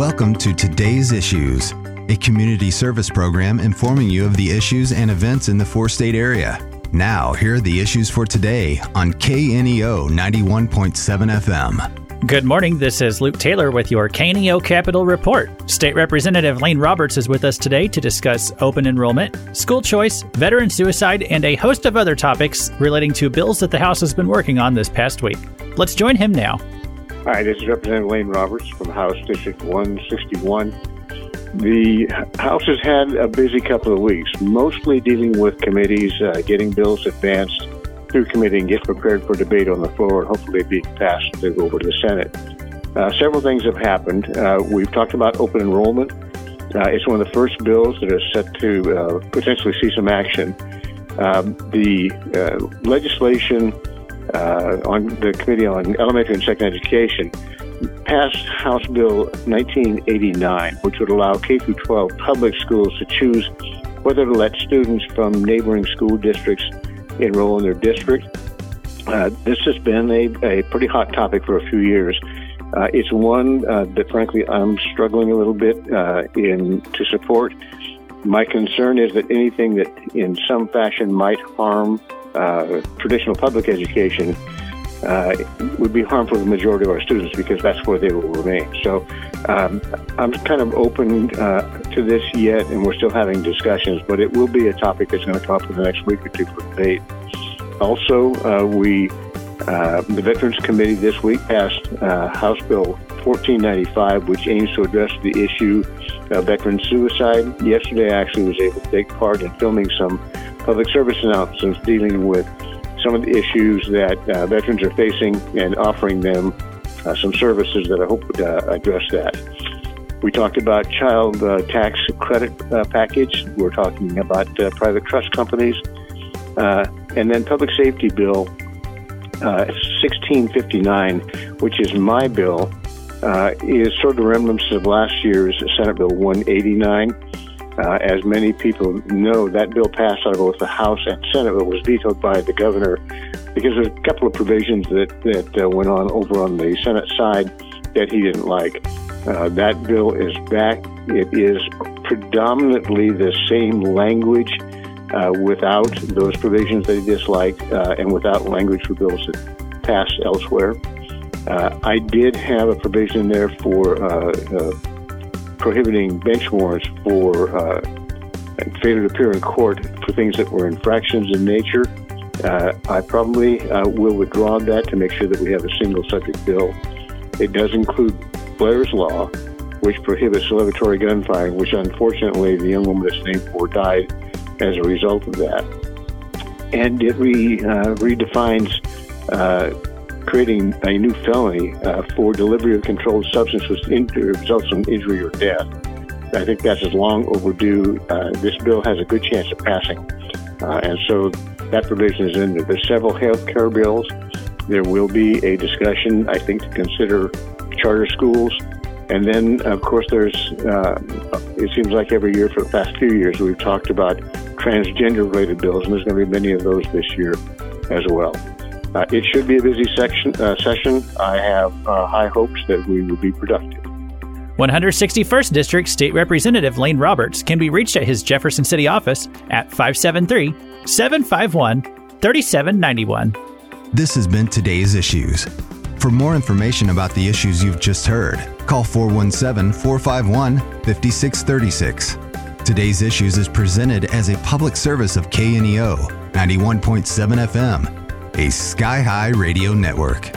Welcome to Today's Issues, a community service program informing you of the issues and events in the four state area. Now, here are the issues for today on KNEO 91.7 FM. Good morning. This is Luke Taylor with your KNEO Capital Report. State Representative Lane Roberts is with us today to discuss open enrollment, school choice, veteran suicide, and a host of other topics relating to bills that the House has been working on this past week. Let's join him now. Hi, this is Representative Lane Roberts from House District 161. The House has had a busy couple of weeks, mostly dealing with committees, uh, getting bills advanced through committee and get prepared for debate on the floor and hopefully be passed to go over to the Senate. Uh, several things have happened. Uh, we've talked about open enrollment. Uh, it's one of the first bills that is set to uh, potentially see some action. Um, the uh, on the Committee on Elementary and Secondary Education passed House Bill 1989, which would allow K 12 public schools to choose whether to let students from neighboring school districts enroll in their district. Uh, this has been a, a, pretty hot topic for a few years. Uh, it's one uh, that, frankly, I'm struggling a little bit uh, in to support. My concern is that anything that, in some fashion, might harm uh, traditional public education uh, would be harmful to the majority of our students because that's where they will remain. So um, I'm kind of open uh, to this yet, and we're still having discussions, but it will be a topic that's going to come up in the next week or two for debate. Also, uh, we, uh, the Veterans Committee this week passed uh, House Bill 1495, which aims to address the issue of veteran suicide. Yesterday, I actually was able to take part in filming some public service announcements dealing with some of the issues that uh, veterans are facing and offering them uh, some services that I hope would uh, address that. We talked about child tax credit package. We're talking about private trust companies, and then public safety bill 1659, which is my bill, is sort of remnants of last year's Senate Bill 189. Uh, as many people know, that bill passed out of both the House and Senate, but was vetoed by the governor because there's a couple of provisions that that uh, went on over on the Senate side that he didn't like. Uh, that bill is back. It is predominantly the same language uh, without those provisions they dislike uh, and without language for bills that passed elsewhere. Uh, I did have a provision there for prohibiting bench warrants for uh, failure to appear in court for things that were infractions in nature. Uh, I probably uh, will withdraw that to make sure that we have a single subject bill. It does include Blair's Law, which prohibits celebratory gunfiring, which unfortunately the young woman that's named for died as a result of that. And it re, uh, redefines uh, creating a new felony uh, for delivery of controlled substance which results in injury or death. I think that's as long overdue. Uh, this bill has a good chance of passing. Uh, and so that provision is in there. There's several health care bills. There will be a discussion, I think, to consider charter schools. And then, of course, there's, uh, it seems like every year for the past few years, we've talked about transgender related bills, and there's going to be many of those this year as well. Uh, it should be a busy section, uh, session. I have uh, high hopes that we will be productive. 161st District State Representative Lane Roberts can be reached at his Jefferson City office at 573 751 3791. This has been today's issues. For more information about the issues you've just heard, call 417 451 5636. Today's Issues is presented as a public service of KNEO 91.7 FM a Sky High Radio Network.